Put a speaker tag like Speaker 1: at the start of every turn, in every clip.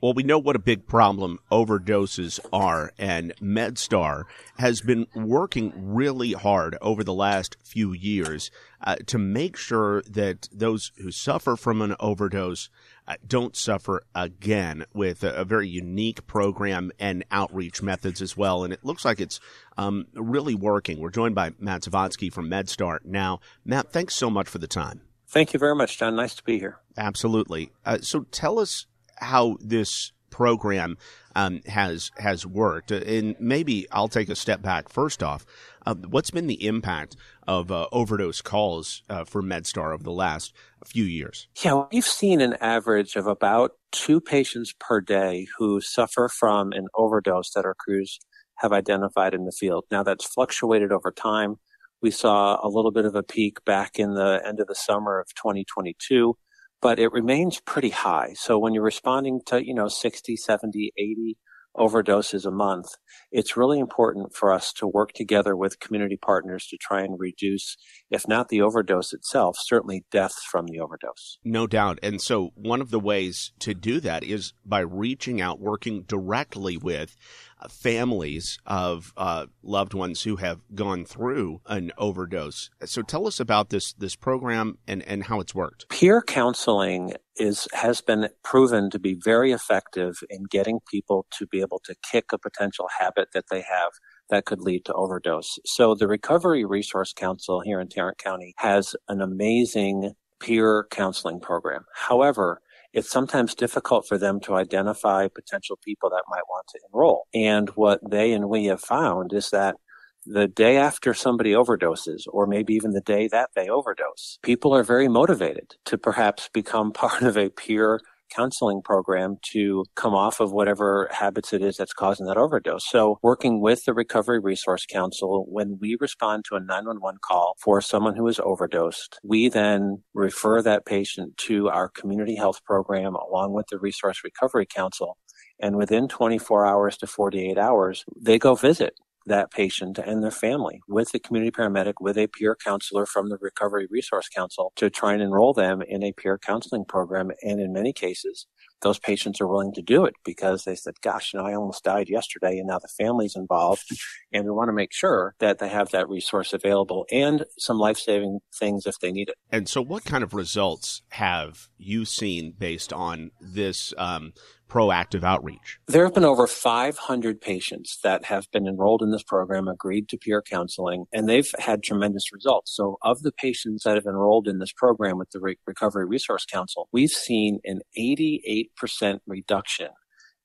Speaker 1: Well, we know what a big problem overdoses are, and MedStar has been working really hard over the last few years uh, to make sure that those who suffer from an overdose uh, don't suffer again with a, a, very unique program and outreach methods as well. And it looks like it's um, really working. We're joined by Matt Zavadsky from MedStar now. Matt, thanks so much for the time.
Speaker 2: Thank you very much, John. Nice to be here.
Speaker 1: Absolutely. Uh, so tell us how this program um, has has worked. And maybe I'll take a step back. First off, uh, what's been the impact of uh, overdose calls uh, for MedStar over the last few years?
Speaker 2: Yeah, we've seen an average of about two patients per day who suffer from an overdose that our crews have identified in the field. Now that's fluctuated over time. We saw a little bit of a peak back in the end of the summer of 2022 but it remains pretty high. So when you're responding to, you know, 60, 70, 80 overdoses a month, it's really important for us to work together with community partners to try and reduce, if not the overdose itself, certainly deaths from the overdose.
Speaker 1: No doubt. And so one of the ways to do that is by reaching out, working directly with families of uh, loved ones who have gone through an overdose. So tell us about this this program and, and how it's worked.
Speaker 2: Peer counseling is has been proven to be very effective in getting people to be able to kick a potential habit that they have that could lead to overdose. So the Recovery Resource Council here in Tarrant County has an amazing peer counseling program. However, it's sometimes difficult for them to identify potential people that might want to enroll. And what they and we have found is that the day after somebody overdoses, or maybe even the day that they overdose, people are very motivated to perhaps become part of a peer counseling program to come off of whatever habits it is that's causing that overdose. So working with the Recovery Resource Council, when we respond to a 911 call for someone who is overdosed, we then refer that patient to our community health program along with the Resource Recovery Council. And within 24 hours to 48 hours, they go visit that patient and their family with a community paramedic, with a peer counselor from the Recovery Resource Council to try and enroll them in a peer counseling program. And in many cases, those patients are willing to do it because they said, gosh, you know, I almost died yesterday and now the family's involved. And we want to make sure that they have that resource available and some life saving things if they need it.
Speaker 1: And so, what kind of results have you seen based on this um, proactive outreach?
Speaker 2: There have been over 500 patients that have been enrolled in this program, agreed to peer counseling, and they've had tremendous results. So, of the patients that have enrolled in this program with the Re- Recovery Resource Council, we've seen an 88% reduction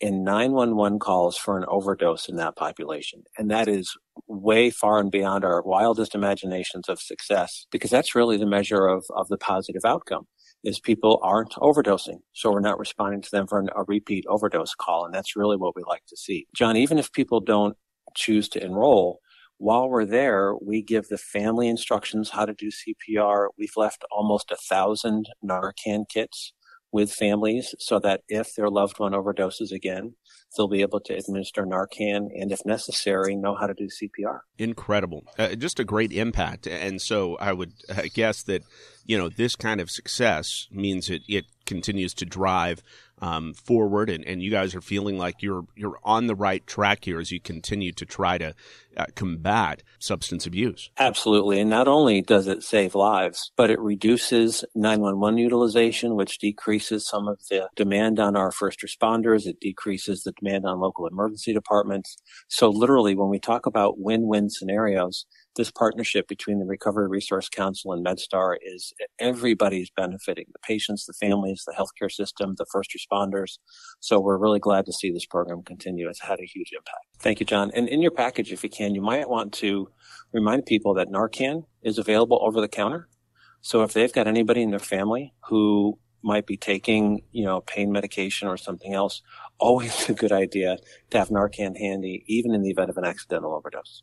Speaker 2: in 911 calls for an overdose in that population. And that is way far and beyond our wildest imaginations of success because that's really the measure of, of the positive outcome is people aren't overdosing. So we're not responding to them for an, a repeat overdose call. And that's really what we like to see. John, even if people don't choose to enroll, while we're there, we give the family instructions how to do CPR. We've left almost a thousand Narcan kits with families so that if their loved one overdoses again, they'll be able to administer Narcan and, if necessary, know how to do CPR.
Speaker 1: Incredible. Uh, just a great impact. And so I would uh, guess that, you know, this kind of success means it, it continues to drive um, forward, and, and you guys are feeling like you're you're on the right track here as you continue to try to uh, combat substance abuse.
Speaker 2: Absolutely, and not only does it save lives, but it reduces 911 utilization, which decreases some of the demand on our first responders. It decreases the demand on local emergency departments. So literally, when we talk about win-win scenarios, this partnership between the Recovery Resource Council and MedStar is everybody's benefiting the patients, the families, the healthcare system, the first responders. So we're really glad to see this program continue. It's had a huge impact. Thank you, John. And in your package, if you can, you might want to remind people that Narcan is available over the counter. So if they've got anybody in their family who might be taking, you know, pain medication or something else, always a good idea to have Narcan handy, even in the event of an accidental overdose.